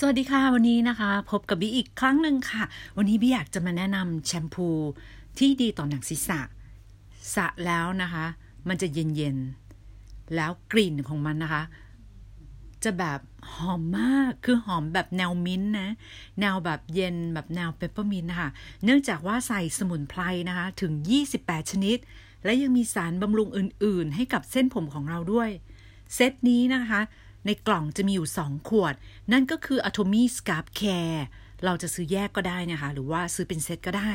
สวัสดีค่ะ วันนี้นะคะ พบกับบีอีกครั้งหนึ่งค่ะ วันนี้บีอยากจะมาแนะนำแชมพูที่ดีต่อหนังศีรษะสระแล้วนะคะ มันจะเย็นๆ แล้วกลิ่นของมันนะคะ จะแบบหอมมากคือหอมแบบแนวมิ้นนะ แนวแบบเย็นแบบแนวเปปเปอร์มินต์นะคะเนื่องจากว่าใส่สมุนไพรนะคะ ถึง 28 ชนิด และยังมีสารบำรุงอื่นๆ ให้กับเส้นผมของเราด้วย เซตนี้นะคะ ในกล่องจะมีอยู่ 2 ขวด นั่นก็คือ Atomy Scalp Care เราจะซื้อแยกก็ได้นะคะ หรือว่าซื้อเป็นเซตก็ได้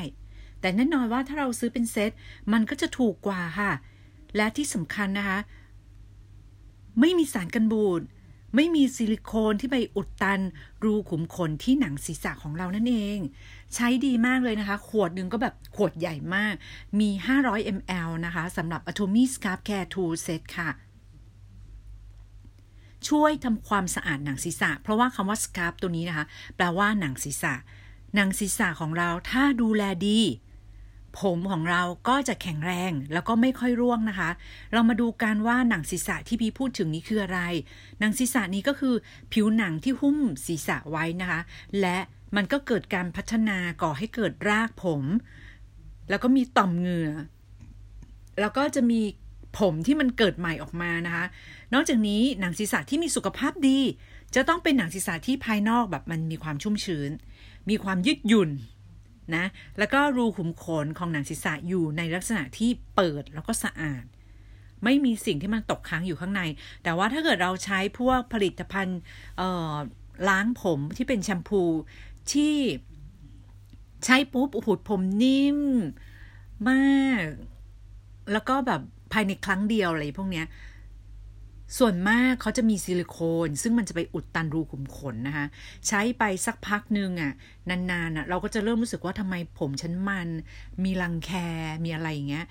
แต่แน่นอนว่าถ้าเราซื้อเป็นเซตมันก็จะถูกกว่าค่ะ และที่สำคัญนะคะ ไม่มีสารกันบูด ไม่มีซิลิโคนที่ไปอุดตัน รูขุมขนที่หนังศีรษะของเรานั่นเอง ใช้ดีมากเลยนะคะ ขวดหนึ่งก็แบบขวดใหญ่มาก มี 500 ml นะคะสำหรับ Atomy Scalp Care 2 Set ค่ะ ช่วยทำความสะอาดหนังศีรษะ เพราะว่าคำว่า scalp ตัวนี้นะคะ แปลว่าหนังศีรษะ หนังศีรษะของเราถ้าดูแลดี ผมของเราก็จะแข็งแรงแล้วก็ไม่ค่อยร่วงนะคะ เรามาดูกันว่าหนังศีรษะที่พี่พูดถึงนี้คืออะไร หนังศีรษะนี้ก็คือผิวหนังที่หุ้มศีรษะไว้นะคะ และมันก็เกิดการพัฒนาก่อให้เกิดรากผม แล้วก็มีต่อมเหงื่อแล้วก็จะมี ผมที่มันเกิดใหม่ออกมานะคะ นอกจากนี้หนังศีรษะที่มีสุขภาพดี จะต้องเป็นหนังศีรษะที่ภายนอกแบบมันมีความชุ่มชื้น มีความยืดหยุ่นนะแล้วก็รูขุมขนของหนังศีรษะอยู่ในลักษณะที่เปิดแล้วก็สะอาด ไม่มีสิ่งที่มันตกค้างอยู่ข้างใน แต่ว่าถ้าเกิดเราใช้พวกผลิตภัณฑ์ล้างผมที่เป็นแชมพูที่ใช้ปุ๊บโอ้โหผมนิ่มมาก แล้วก็แบบ ภายในครั้งเดียวอะไรพวกเนี้ยส่วนมากเขาจะมีซิลิโคน ซึ่งมันจะไปอุดตันรูขุมขนนะคะ ใช้ไปสักพักหนึ่งอะ่ะ นานๆอะ เราก็จะเริ่มรู้สึกว่าทำไมผมฉันมัน มีรังแค มีอะไรอย่างเงี้ย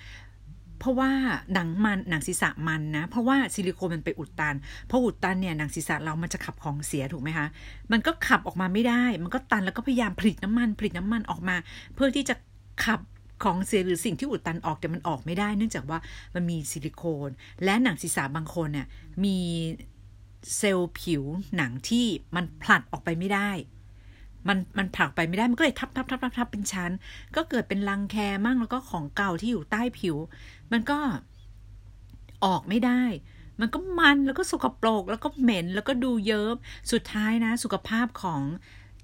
เพราะว่าหนังมันหนังศีรษะมันนะ เพราะว่าซิลิโคนมันไปอุดตันพออุดตันเนี่ยหนังศีรษะเรามันจะขับของเสียถูกไหมคะมันก็ขับออกมาไม่ได้ มันก็ตันแล้วก็พยายามผลิตน้ำมันผลิตน้ำมันออกมา เพื่อที่จะขับ ของเสียหรือสิ่งที่อุดตันออกแต่มันออกไม่ได้ เนื่องจากว่ามันมีซิลิโคน และหนังศีรษะบางคนเนี่ยมีเซลล์ผิวหนังที่มันผลัดออกไปไม่ได้ มันมันผลักไปไม่ได้ มันก็เลยทับทับทับทับทับเป็นชั้น ก็เกิดเป็นรังแคมั่งแล้วก็ของเก่าที่อยู่ใต้ผิว มันก็ออกไม่ได้ มันก็มันแล้วก็สกปรกแล้วก็เหม็น แล้วก็ดูเยิบสุดท้ายนะ สุขภาพของ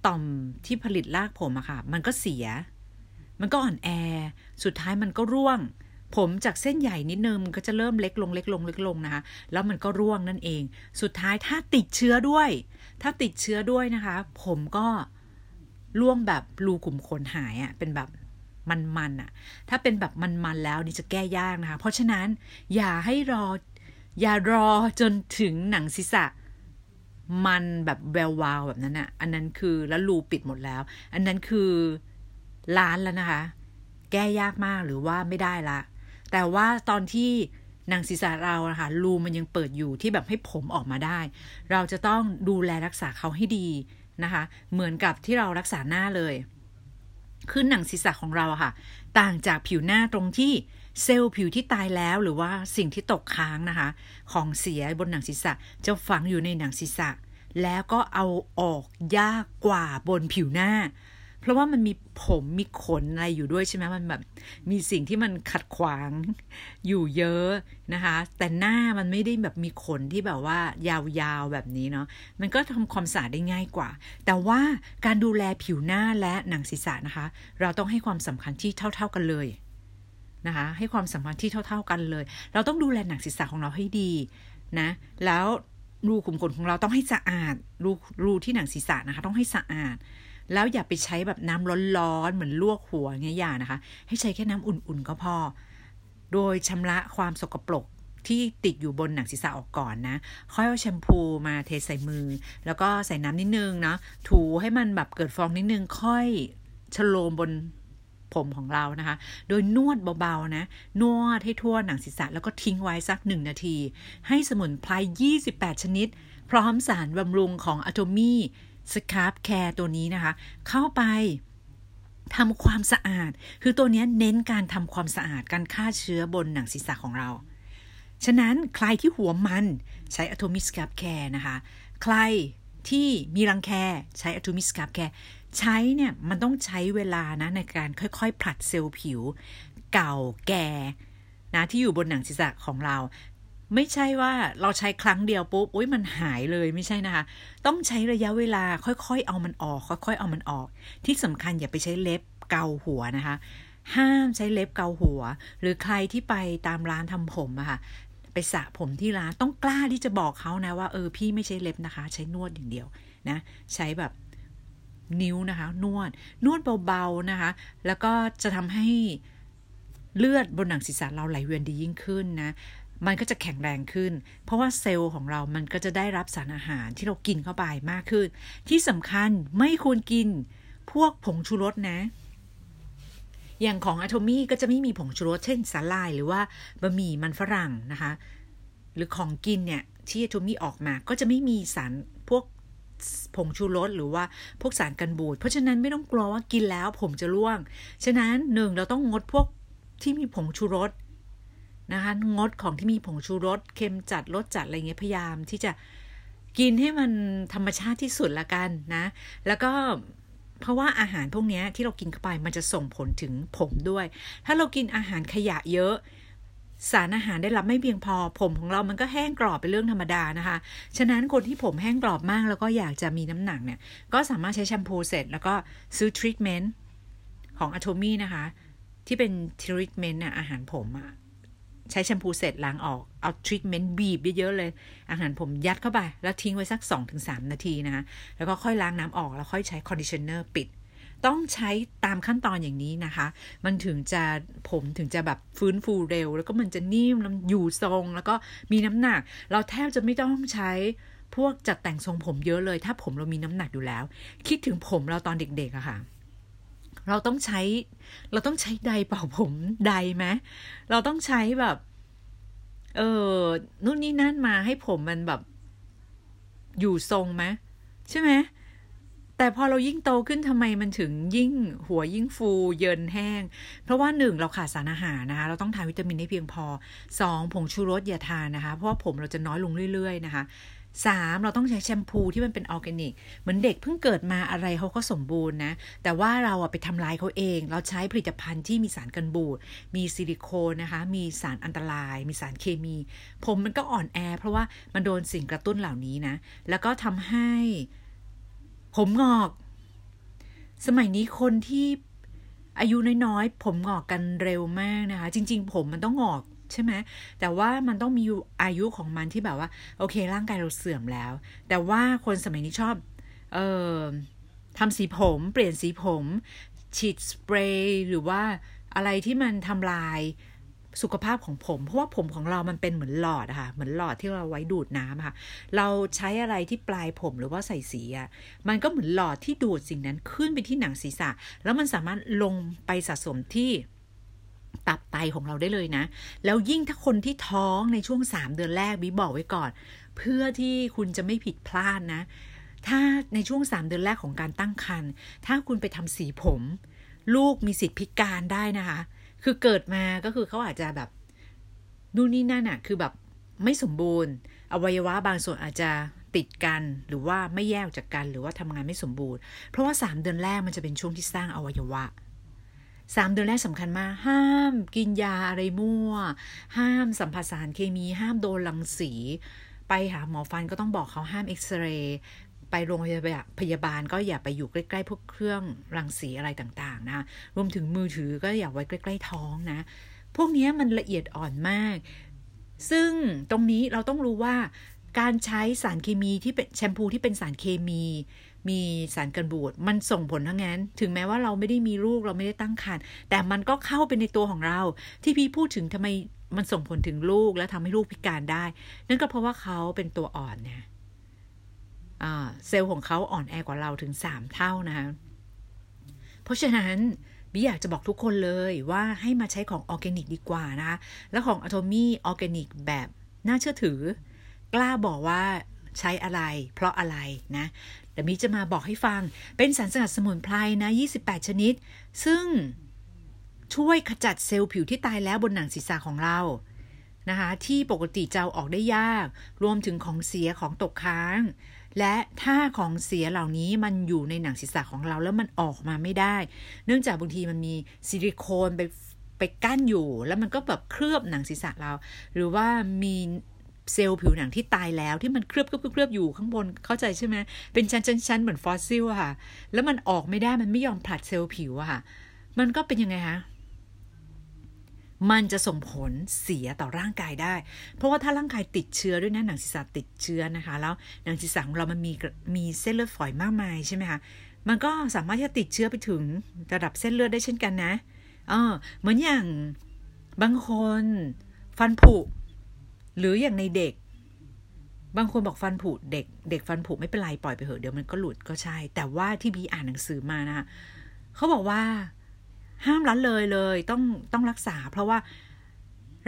ต่อมที่ผลิตรากผมอะค่ะ มันก็เสีย มันก็อ่อนแอ สุดท้ายมันก็ร่วง ผมจากเส้นใหญ่นิดนึงมันก็จะเริ่มเล็กลงเล็กลงเล็กลงนะคะแล้วมันก็ร่วงนั่นเอง สุดท้ายถ้าติดเชื้อด้วย ถ้าติดเชื้อด้วยนะคะ ผมก็ร่วงแบบรูขุมขนหายอะ่ะเป็นแบบมันๆอะ่ะ ถ้าเป็นแบบมันๆแล้วนี่จะแก้ยากนะคะ เพราะฉะนั้นอย่าให้รอ อย่ารอจนถึงหนังศีรษะมันแบบแวววาวแบบนั้นอะ่ะ อันนั้นคือแล้วรูปิดหมดแล้ว อันนั้นคือ ล้านแล้วนะคะ แก้ยากมากหรือว่าไม่ได้ละ แต่ว่าตอนที่นางศีรษะเรานะคะรูมันยังเปิดอยู่ที่แบบให้ผมออกมาได้ เราจะต้องดูแลรักษาเขาให้ดีนะคะ เหมือนกับที่เรารักษาหน้าเลยคือหนังศีรษะของเราค่ะ ต่างจากผิวหน้าตรงที่เซลล์ผิวที่ตายแล้วหรือว่าสิ่งที่ตกค้างนะคะ ของเสียบนหนังศีรษะจะฝังอยู่ในหนังศีรษะ แล้วก็เอาออกยากกว่าบนผิวหน้า ราะว่ามันมีผมมีขนอะไรอยู่ด้วยใช่ไหมมันแบบมีสิ่งที่มันขัดขวางอยู่เยอะนะคะ แต่หน้ามันไม่ได้แบบมีขนที่แบบว่ายาวๆแบบนี้เนาะมันก็ทำความสะอาดได้ง่ายกว่า แต่ว่าการดูแลผิวหน้าและหนังศีรษะนะคะ เราต้องให้ความสำคัญที่เท่า ๆกันเลยนะคะ ให้ความสำคัญที่เท่า ๆกันเลย เราต้องดูแลหนังศีรษะของเราให้ดีนะแล้วรูขุมขนของเราต้องให้สะอาดรูรูที่หนังศีรษะนะคะ ต้องให้สะอาด แล้วอย่าไปใช้แบบน้ำร้อนๆเหมือนลวกหัวเงี้ยอย่านะคะ ให้ใช้แค่น้ำอุ่นๆก็พอ โดยชำระความสกปรกที่ติดอยู่บนหนังศีรษะออกก่อนนะ ค่อยเอาแชมพูมาเทใส่มือ แล้วก็ใส่น้ำนิดนึงเนาะ ถูให้มันแบบเกิดฟองนิดนึง ค่อยชโลมบนผมของเรานะคะ โดยนวดเบาๆนะ นวดให้ทั่วหนังศีรษะแล้วก็ทิ้งไว้สักหนึ่งนาที ให้สมุนไพร 28 ชนิด พร้อมสารบำรุงของอะโตมี่ สครับแคร์ตัวนี้นะคะ เข้าไปทำความสะอาด คือตัวนี้เน้นการทำความสะอาดการฆ่าเชื้อบนหนังศีรษะของเรา ฉะนั้นใครที่หัวมันใช้ Atomic Scalp Care นะคะ ใครที่มีรังแคใช้อะตูมิสครับแคร์ใช้เนี่ยมันต้องใช้เวลานะในการค่อยๆผลัดเซลล์ผิว เก่าแก่นะที่อยู่บนหนังศีรษะของเรา ไม่ใช่ว่าเราใช้ครั้งเดียวปุ๊บอุ้ยมันหายเลยไม่ใช่นะคะ ต้องใช้ระยะเวลาค่อยๆ เอามันออก ค่อยๆ เอามันออก ที่สำคัญอย่าไปใช้เล็บเกาหัวนะคะ ห้ามใช้เล็บเกาหัว หรือใครที่ไปตามร้านทำผมอะค่ะไปสระผมที่ร้านต้องกล้าที่จะบอกเขานะว่าเออพี่ไม่ใช้เล็บนะคะ ใช้นวดอย่างเดียวนะ ใช้แบบนิ้วนะคะ นวดนวดเบาๆนะคะ แล้วก็จะทำให้เลือดบนหนังศีรษะเราไหลเวียนดียิ่งขึ้นนะ มันก็จะแข็งแรงขึ้น เพราะว่าเซลล์ของเรามันก็จะได้รับสารอาหารที่เรากินเข้าไปมากขึ้น ที่สำคัญไม่ควรกินพวกผงชูรสนะ อย่างของอะโทมี่ก็จะไม่มีผงชูรสเช่นสาลายหรือว่าบะหมี่มันฝรั่งนะคะ หรือของกินเนี่ยที่อะโทมี่ออกมาก็จะไม่มีสารพวกผงชูรสหรือว่าพวกสารกันบูด เพราะฉะนั้นไม่ต้องกลัวว่ากินแล้วผมจะร่วง ฉะนั้นหนึ่งเราต้องงดพวกที่มีผงชูรส นะคะงดของที่มีผงชูรสเค็มจัดรสจัดอะไรเงี้ยพยายามที่จะกินให้มันธรรมชาติที่สุดละกันนะ แล้วก็เพราะว่าอาหารพวกนี้ที่เรากินเข้าไปมันจะส่งผลถึงผมด้วย ถ้าเรากินอาหารขยะเยอะ สารอาหารได้รับไม่เพียงพอ ผมของเรามันก็แห้งกรอบเป็นเรื่องธรรมดานะคะ ฉะนั้นคนที่ผมแห้งกรอบมากแล้วก็อยากจะมีน้ำหนักเนี่ย ก็สามารถใช้แชมพูเสร็จ แล้วก็ซื้อทรีทเมนต์ของ Atomy นะคะ ที่เป็นทรีทเมนต์อาหารผมอะ ใช้แชมพูเสร็จล้างออก เอาทรีทเมนต์บีบเยอะๆเลย อาหารผมยัดเข้าไป แล้วทิ้งไว้สัก 2-3 นาทีนะคะ แล้วก็ค่อยล้างน้ำออก แล้วค่อยใช้ conditioner ปิด ต้องใช้ตามขั้นตอนอย่างนี้นะคะ มันถึงจะผมถึงจะแบบฟื้นฟูเร็ว แล้วก็มันจะนิ่มแล้วอยู่ทรง แล้วก็มีน้ำหนัก เราแทบจะไม่ต้องใช้พวกจัดแต่งทรงผมเยอะเลย ถ้าผมเรามีน้ำหนักอยู่แล้ว คิดถึงผมเราตอนเด็กๆอะค่ะ เราต้องใช้ เราต้องใช้ไดเป่าผมไดไหมเราต้องใช้แบบ เออนู่นนี่นั่นมาให้ผมมันแบบ อยู่ทรงไหมใช่ไหมแต่พอเรายิ่งโตขึ้นทำไมมันถึงยิ่งหัวยิ่งฟูเยินแห้ง เพราะว่าหนึ่งเราขาดสารอาหารนะคะ เราต้องทานวิตามินให้เพียงพอสองผงชูรสอย่าทานนะคะ เพราะว่าผมเราจะน้อยลงเรื่อย ๆ นะคะ สามเราต้องใช้แชมพูที่มันเป็นออร์แกนิก เหมือนเด็กเพิ่งเกิดมาอะไรเขาก็สมบูรณ์นะ แต่ว่าเราอะไปทำลายเขาเอง เราใช้ผลิตภัณฑ์ที่มีสารกันบูด มีซิลิโคนนะคะ มีสารอันตราย มีสารเคมี ผมมันก็อ่อนแอ เพราะว่ามันโดนสิ่งกระตุ้นเหล่านี้นะ แล้วก็ทำให้ผมงอก สมัยนี้คนที่อายุน้อยๆ ผมงอกกันเร็วมากนะคะ จริง ๆ ผมมันต้องงอก ใช่ไหมแต่ว่ามันต้องมีอายุของมันที่แบบว่า โอเค ร่างกายเราเสื่อมแล้ว แต่ว่าคนสมัยนี้ชอบ เอ่อทำสีผม เปลี่ยนสีผม ฉีดสเปรย์หรือว่าอะไรที่มันทำลายสุขภาพของผม เพราะว่าผมของเรามันเป็นเหมือนหลอดอะค่ะ เหมือนหลอดที่เราไว้ดูดน้ำค่ะ เราใช้อะไรที่ปลายผมหรือว่าใส่สีอะมันก็เหมือนหลอดที่ดูดสิ่งนั้นขึ้นไปที่หนังศีรษะ แล้วมันสามารถลงไปสะสมที่ ตับไตของเราได้เลยนะ แล้วยิ่งถ้าคนที่ท้องในช่วงสามเดือนแรกบิบอกไว้ก่อน เพื่อที่คุณจะไม่ผิดพลาดนะ ถ้าในช่วงสามเดือนแรกของการตั้งครรภ์ถ้าคุณไปทำสีผม ลูกมีสิทธิพิการได้นะคะ คือเกิดมาก็คือเขาอาจจะแบบนู่นนี่นั่นอะคือแบบไม่สมบูรณ์ อวัยวะบางส่วนอาจจะติดกันหรือว่าไม่แยกจากกันหรือว่าทำงานไม่สมบูรณ์ เพราะว่าสามเดือนแรกมันจะเป็นช่วงที่สร้างอวัยวะ สามเดือนแรกสำคัญมาก ห้ามกินยาอะไรมั่ว ห้ามสัมผัสสารเคมี ห้ามโดนรังสี ไปหาหมอฟันก็ต้องบอกเขาห้ามเอ็กซเรย์ไปโรงพยาบาลก็อย่าไปอยู่ใกล้ๆพวกเครื่องรังสีอะไรต่างๆ นะ รวมถึงมือถือก็อย่าไว้ใกล้ๆท้องนะ พวกนี้มันละเอียดอ่อนมาก ซึ่งตรงนี้เราต้องรู้ว่าการใช้สารเคมีที่เป็นแชมพูที่เป็นสารเคมี มีสารกันบูดมันส่งผลทั้งนั้น ถึงแม้ว่าเราไม่ได้มีลูกเราไม่ได้ตั้งครรภ์แต่มันก็เข้าไปในตัวของเรา ที่พี่พูดถึงทำไมมันส่งผลถึงลูกและทำให้ลูกพิการได้ นั่นก็เพราะว่าเขาเป็นตัวอ่อนเนี่ยเซลล์ของเขาอ่อนแอกว่าเราถึงสามเท่านะคะเพราะฉะนั้นบิอยากจะบอกทุกคนเลยว่าให้มาใช้ของออร์แกนิกดีกว่านะคะแล้วของอะโทมี่ออร์แกนิกแบบน่าเชื่อถือกล้าบอกว่า ใช้อะไร เพราะอะไรนะแต่มีจะมาบอกให้ฟังเป็นสารสกัดสมุนไพรนะ 28 ชนิด ซึ่งช่วยขจัดเซลล์ผิวที่ตายแล้วบนหนังศีรษะของเรานะคะที่ปกติจะออกได้ยาก รวมถึงของเสียของตกค้าง และถ้าของเสียเหล่านี้มันอยู่ในหนังศีรษะของเราแล้วมันออกมาไม่ได้ เนื่องจากบางทีมันมีซิลิโคนไปไปกั้นอยู่ แล้วมันก็แบบเคลือบหนังศีรษะเรา หรือว่ามี เซลล์ผิวหนังที่ตายแล้วที่มันเคลือบเคลือบเคลือบอยู่ข้างบนเข้าใจใช่ไหมเป็นชั้นๆเหมือนฟอสซิลอะค่ะ แล้วมันออกไม่ได้มันไม่ยอมผลัดเซลล์ผิวอะค่ะ มันก็เป็นยังไงคะมันจะส่งผลเสียต่อร่างกายได้ เพราะว่าถ้าร่างกายติดเชื้อด้วยนะหนังศีรษะติดเชื้อนะคะ แล้วหนังศีรษะของเรามันมีมีเส้นเลือดฝอยมากมายใช่ไหมคะมันก็สามารถที่จะติดเชื้อไปถึงระดับเส้นเลือดได้เช่นกันนะเออเหมือนอย่างบางคนฟันผุ หรืออย่างในเด็ก บางคนบอกฟันผุเด็ก เด็กฟันผุไม่เป็นไรปล่อยไปเถอะเดี๋ยวมันก็หลุดก็ใช่ แต่ว่าที่บีอ่านหนังสือมานะคะเขาบอกว่าห้ามละเลยเลยต้องต้องรักษา เพราะว่า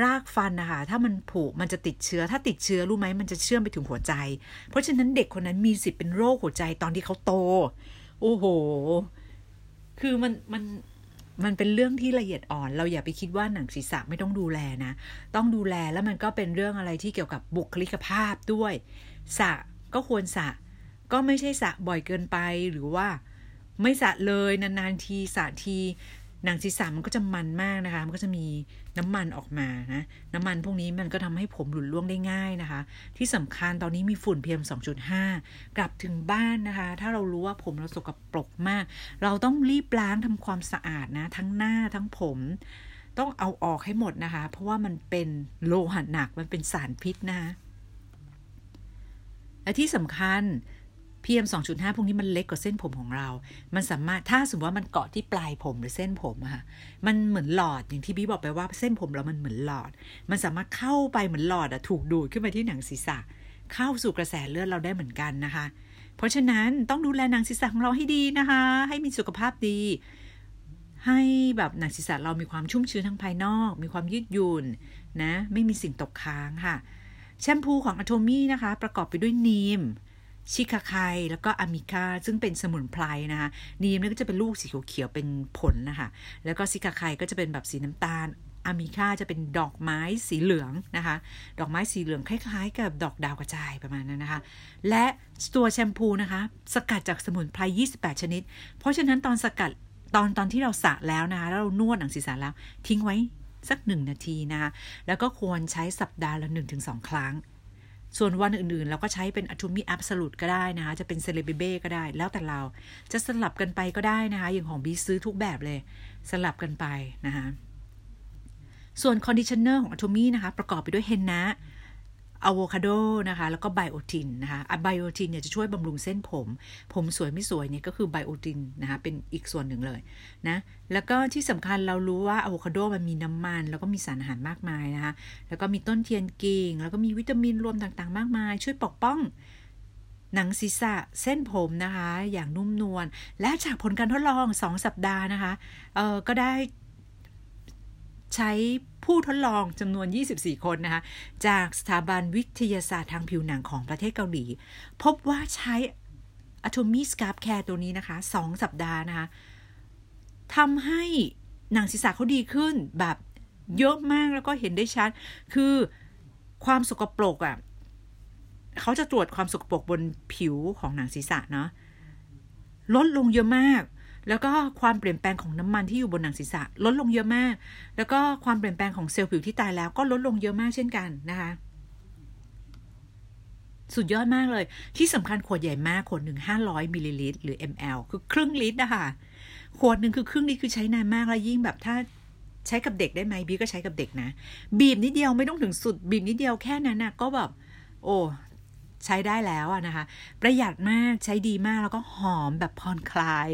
รากฟันนะคะถ้ามันผุมันจะติดเชื้อ ถ้าติดเชื้อรู้ไหมมันจะเชื่อมไปถึงหัวใจ เพราะฉะนั้นเด็กคนนั้นมีสิทธิ์เป็นโรคหัวใจตอนที่เขาโต โอ้โห คือมันมัน มันเป็นเรื่องที่ละเอียดอ่อน เราอย่าไปคิดว่าหนังศีรษะไม่ต้องดูแลนะ ต้องดูแลแล้วมันก็เป็นเรื่องอะไรที่เกี่ยวกับบุคลิกภาพด้วยสะก็ควรสะก็ไม่ใช่สะบ่อยเกินไปหรือว่าไม่สะเลยนานๆทีสะที หนังศีรษะมันก็จะมันมากนะคะ มันก็จะมีน้ำมันออกมานะน้ำมันพวกนี้มันก็ทำให้ผมหลุดร่วงได้ง่ายนะคะ ที่สำคัญตอนนี้มีฝุ่น PM 2.5 กลับถึงบ้านนะคะ ถ้าเรารู้ว่าผมเราสกปรกมาก เราต้องรีบล้างทำความสะอาดนะ ทั้งหน้าทั้งผม ต้องเอาออกให้หมดนะคะ เพราะว่ามันเป็นโลหะหนักมันเป็นสารพิษนะคะและที่สำคัญ PM 2.5 พวกนี้มันเล็กกว่าเส้นผมของเรา มันสามารถถ้าสมมติว่ามันเกาะที่ปลายผมหรือเส้นผมอะค่ะ มันเหมือนหลอดอย่างที่พี่บอกไปว่าเส้นผมเรามันเหมือนหลอด มันสามารถเข้าไปเหมือนหลอดอะถูกดูดขึ้นไปที่หนังศีรษะ เข้าสู่กระแสเลือดเราได้เหมือนกันนะคะ เพราะฉะนั้นต้องดูแลหนังศีรษะของเราให้ดีนะคะ ให้มีสุขภาพดี ให้แบบหนังศีรษะเรามีความชุ่มชื้นทั้งภายนอก มีความยืดหยุ่นนะ ไม่มีสิ่งตกค้างค่ะ แชมพูของอะโทมี่นะคะ ประกอบไปด้วยนีม ชิคาไคแล้วก็อะมิคาซึ่งเป็นสมุนไพรนะคะนีมนี่ก็จะเป็นลูกสีเขียวๆเป็นผลนะคะแล้วก็ชิคาไคก็จะเป็นแบบสีน้ำตาลอะมิคาจะเป็นดอกไม้สีเหลืองนะคะ ดอกไม้สีเหลืองคล้ายๆ กับดอกดาวกระจายประมาณนั้นนะคะ และตัวแชมพูนะคะ สกัดจากสมุนไพร 28 ชนิด เพราะฉะนั้นตอนสกัดตอนตอนที่เราสระแล้วนะคะแล้วเรานวดหนังศีรษะแล้ว ทิ้งไว้สักหนึ่งนาทีนะคะ แล้วก็ควรใช้สัปดาห์ละ 1-2 ครั้ง ส่วนวันอื่นๆ เราก็ใช้เป็น Atomy Absolute ก็ได้นะคะจะเป็นเซเลเบเบ้ก็ได้ แล้วแต่เราจะสลับกันไปก็ได้นะคะ อย่างของบีซื้อทุกแบบเลย สลับกันไปนะคะ ส่วน conditioner ของ Atomy นะคะ ประกอบไปด้วยเฮนนา อะโวคาโดนะคะ แล้วก็ไบโอตินนะคะไบโอตินเนี่ยจะช่วยบำรุงเส้นผม ผมสวยไม่สวยเนี่ยก็คือไบโอตินนะคะ เป็นอีกส่วนหนึ่งเลยนะ แล้วก็ที่สำคัญเรารู้ว่าอะโวคาโดมันมีน้ำมัน แล้วก็มีสารอาหารมากมายนะคะ แล้วก็มีต้นเทียนกิ่ง แล้วก็มีวิตามินรวมต่างๆ มากมาย ช่วยปกป้องหนังศีรษะเส้นผมนะคะ อย่างนุ่มนวลและจากผลการทดลอง 2 สัปดาห์นะคะเออก็ได้ ใช้ผู้ทดลองจำนวน 24 คนนะคะ จากสถาบันวิทยาศาสตร์ทางผิวหนังของประเทศเกาหลี พบว่าใช้ Atomy Scalp Care ตัวนี้นะคะ 2 สัปดาห์นะคะทำให้หนังศีรษะเขาดีขึ้นแบบเยอะมากแล้วก็เห็นได้ชัด คือความสกปรกอะ่ะเขาจะตรวจความสกปรกบนผิวของหนังศีรษะเนาะลดลงเยอะมาก แล้วก็ความเปลี่ยนแปลงของน้ำมันที่อยู่บนหนังศีรษะลดลงเยอะมาก แล้วก็ความเปลี่ยนแปลงของเซลล์ผิวที่ตายแล้วก็ลดลงเยอะมากเช่นกันนะคะสุดยอดมากเลย ที่สำคัญขวดใหญ่มาก ขวดหนึ่งห้าร้อยมิลลิลิตรหรือ ml คือครึ่งลิตรนะคะขวดหนึ่งคือครึ่งลิตรคือใช้นานมากแล้วยิ่งแบบถ้าใช้กับเด็กได้ไหมบีก็ใช้กับเด็กนะ บีบนิดเดียวไม่ต้องถึงสุด บีบนิดเดียวแค่นั้นนะก็แบบ โอ้ ใช้ได้แล้วนะคะ ประหยัดมากใช้ดีมากแล้วก็หอมแบบผ่อนคลาย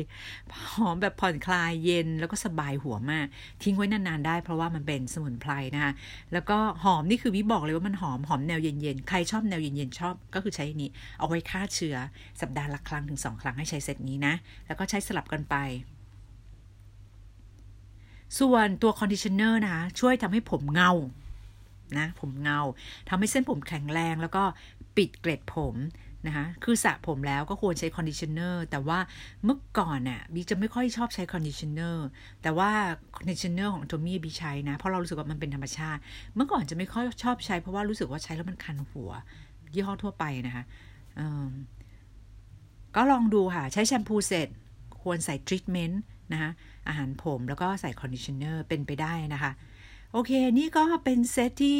หอมแบบผ่อนคลายเย็นแล้วก็สบายหัวมาก ทิ้งไว้นานๆได้เพราะว่ามันเป็นสมุนไพรนะคะ แล้วก็หอมนี่คือบีบอกเลยว่ามันหอมหอมแนวเย็นๆ ใครชอบแนวเย็นๆชอบ ก็คือใช้นี้ เอาไว้ฆ่าเชื้อสัปดาห์ละครั้งถึงสองครั้งให้ใช้เซตนี้นะ แล้วก็ใช้สลับกันไปส่วนตัว conditioner นะคะช่วยทำให้ผมเงานะผมเงาทำให้เส้นผมแข็งแรงแล้วก็ ปิดเกล็ดผมนะคะคือสระผมแล้วก็ควรใช้ conditioner แต่ว่าเมื่อก่อนน่ะบีจะไม่ค่อยชอบใช้ conditionerแต่ว่า conditioner ของ Atomy บีใช้นะ เพราะเรารู้สึกว่ามันเป็นธรรมชาติ เมื่อก่อนจะไม่ค่อยชอบใช้ เพราะว่ารู้สึกว่าใช้แล้วมันคันหัว ยี่ห้อทั่วไปนะคะก็ลองดูค่ะ ใช้แชมพูเสร็จ ควรใส่ทรีทเมนต์นะคะอาหารผมแล้วก็ใส่ conditioner เป็นไปได้นะคะ โอเค นี่ก็เป็นเซตที่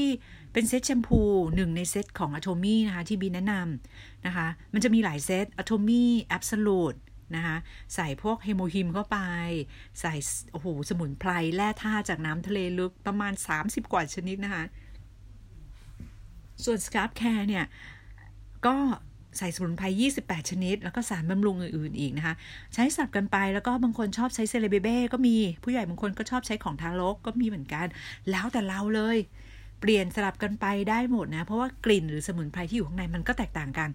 เป็นเซตแชมพูหนึ่งในเซตของ Atomy นะคะ ที่บีแนะนำนะคะ มันจะมีหลายเซต Atomy Absolute นะคะใส่พวกเฮโมฮิมเข้าไป ใส่โอ้โหสมุนไพรแร่ธาตุจากน้ำทะเลลึกประมาณ 30 กว่าชนิดนะคะ ส่วน Scalp Care เนี่ย ก็ ใส่สมุนไพร 28 ชนิด แล้วก็สารบำรุงอื่นๆอีกนะคะ ใช้สลับกันไปแล้วก็บางคนชอบใช้เซเลเบเบ้ก็มีผู้ใหญ่บางคนก็ชอบใช้ของทารกก็มีเหมือนกัน แล้วแต่เราเลย เปลี่ยนสลับกันไปได้หมดนะ เพราะว่ากลิ่นหรือสมุนไพรที่อยู่ข้างในมันก็แตกต่างกัน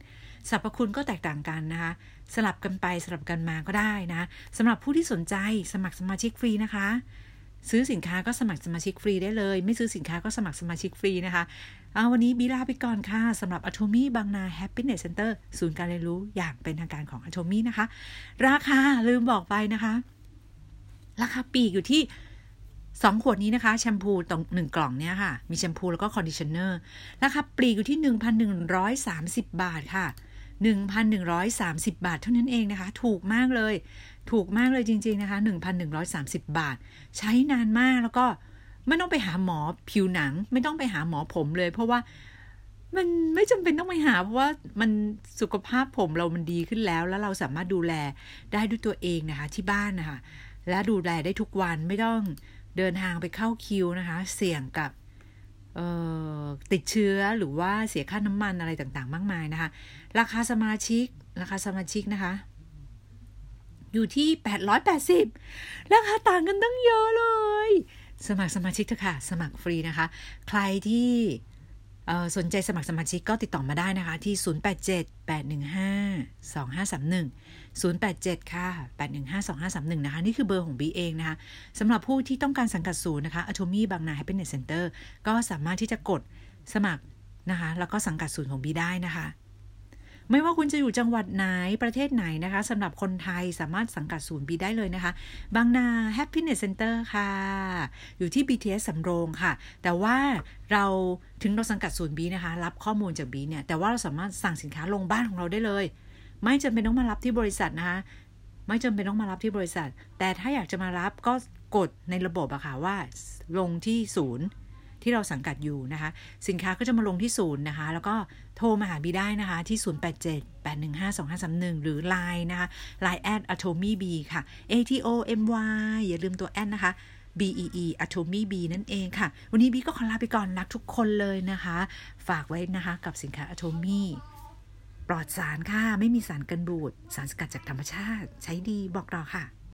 สรรพคุณก็แตกต่างกันนะคะ สลับกันไปสลับกันมาก็ได้นะสำหรับผู้ที่สนใจสมัครสมาชิกฟรีนะคะ ซื้อสินค้าก็สมัครสมาชิกฟรีได้เลย ไม่ซื้อสินค้าก็สมัครสมาชิกฟรีนะคะเอาวันนี้บีลาไปก่อนค่ะสำหรับ Atomy บางนา Happiness Center ศูนย์การเรียนรู้อย่างเป็นทางการของ Atomy นะคะ ราคาลืมบอกไปนะคะ ราคาปลีกอยู่ที่2ขวดนี้นะคะแชมพูตรงหนึ่งกล่องเนี้ยค่ะ มีแชมพูแล้วก็ conditionerราคาปลีกอยู่ที่1,130บาทค่ะ1,130บาทเท่านั้นเองนะคะ ถูกมากเลย ถูกมากเลยจริง ๆ นะคะ 1,130 บาท ใช้นานมากแล้วก็ไม่ต้องไปหาหมอผิวหนัง ไม่ต้องไปหาหมอผมเลย เพราะว่ามันไม่จำเป็นต้องไปหา เพราะว่ามันสุขภาพผมเรามันดีขึ้นแล้ว แล้วเราสามารถดูแลได้ด้วยตัวเองนะคะ ที่บ้านนะคะ และดูแลได้ทุกวันไม่ต้องเดินทางไปเข้าคิวนะคะ เสี่ยงกับติดเชื้อหรือว่าเสียค่าน้ำมันอะไรต่างๆ มากมายนะคะ ราคาสมาชิก ราคาสมาชิกนะคะ อยู่ที่ 880 ราคาต่างกันตั้งเยอะเลย สมัครสมาชิกเถอะค่ะ สมัครฟรีนะคะ ใครที่สนใจสมัครสมาชิกก็ติดต่อมาได้นะคะ ที่ 0878152531 087 ค่ะ 8152531 นะคะ นี่คือเบอร์ของบีเองนะคะสำหรับผู้ที่ต้องการสังกัดศูนย์นะคะ Atomy บางนา Happiness Center ก็สามารถที่จะกดสมัครนะคะ แล้วก็สังกัดศูนย์ของบีได้นะคะ ไม่ว่าคุณจะอยู่จังหวัดไหนประเทศไหนนะคะสำหรับคนไทยสามารถสังกัดศูนย์บีได้เลยนะคะ บางนา Happiness Center ค่ะ อยู่ที่ BTS สำโรงค่ะ แต่ว่าเราถึงเราสังกัดศูนย์บีนะคะ รับข้อมูลจากบีเนี่ย แต่ว่าเราสามารถสั่งสินค้าลงบ้านของเราได้เลย ไม่จำเป็นต้องมารับที่บริษัทนะคะ ไม่จำเป็นต้องมารับที่บริษัท แต่ถ้าอยากจะมารับก็กดในระบบอะค่ะว่า ลงที่ศูนย์ ที่เราสังกัดอยู่นะคะ สินค้าก็จะมาลงที่ศูนย์นะคะ แล้วก็โทรมาหาบีได้นะคะ ที่ 0878152531 หรือ Line นะคะ Line at atomy b ค่ะ a t o m y อย่าลืมตัวแอดนะคะ B E E Atomy B นั่นเองค่ะ วันนี้บีก็ขอลาไปก่อนรักทุกคนเลยนะคะ ฝากไว้นะคะกับสินค้า Atomy ปลอดสารค่ะ ไม่มีสารกันบูด สารสกัดจากธรรมชาติ ใช้ดีบอกต่อค่ะ